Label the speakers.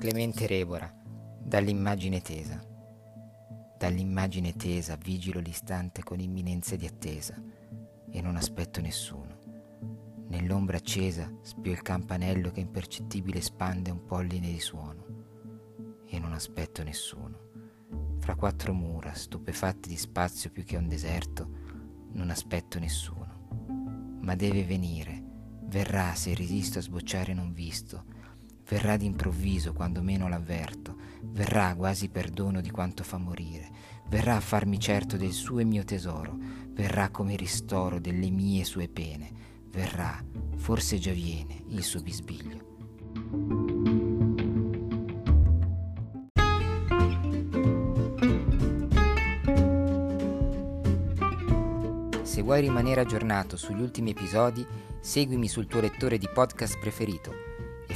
Speaker 1: Clemente Rebora, dall'immagine tesa. Dall'immagine tesa vigilo l'istante con imminenza di attesa e non aspetto nessuno. Nell'ombra accesa spio il campanello che impercettibile spande un polline di suono e non aspetto nessuno. Fra quattro mura, stupefatti di spazio più che un deserto, non aspetto nessuno. Ma deve venire, verrà se resisto a sbocciare non visto, verrà d'improvviso quando meno l'avverto, verrà quasi perdono di quanto fa morire, verrà a farmi certo del suo e mio tesoro, verrà come ristoro delle mie sue pene, verrà, forse già viene, il suo bisbiglio. Se vuoi rimanere aggiornato sugli ultimi episodi, seguimi sul tuo lettore di podcast preferito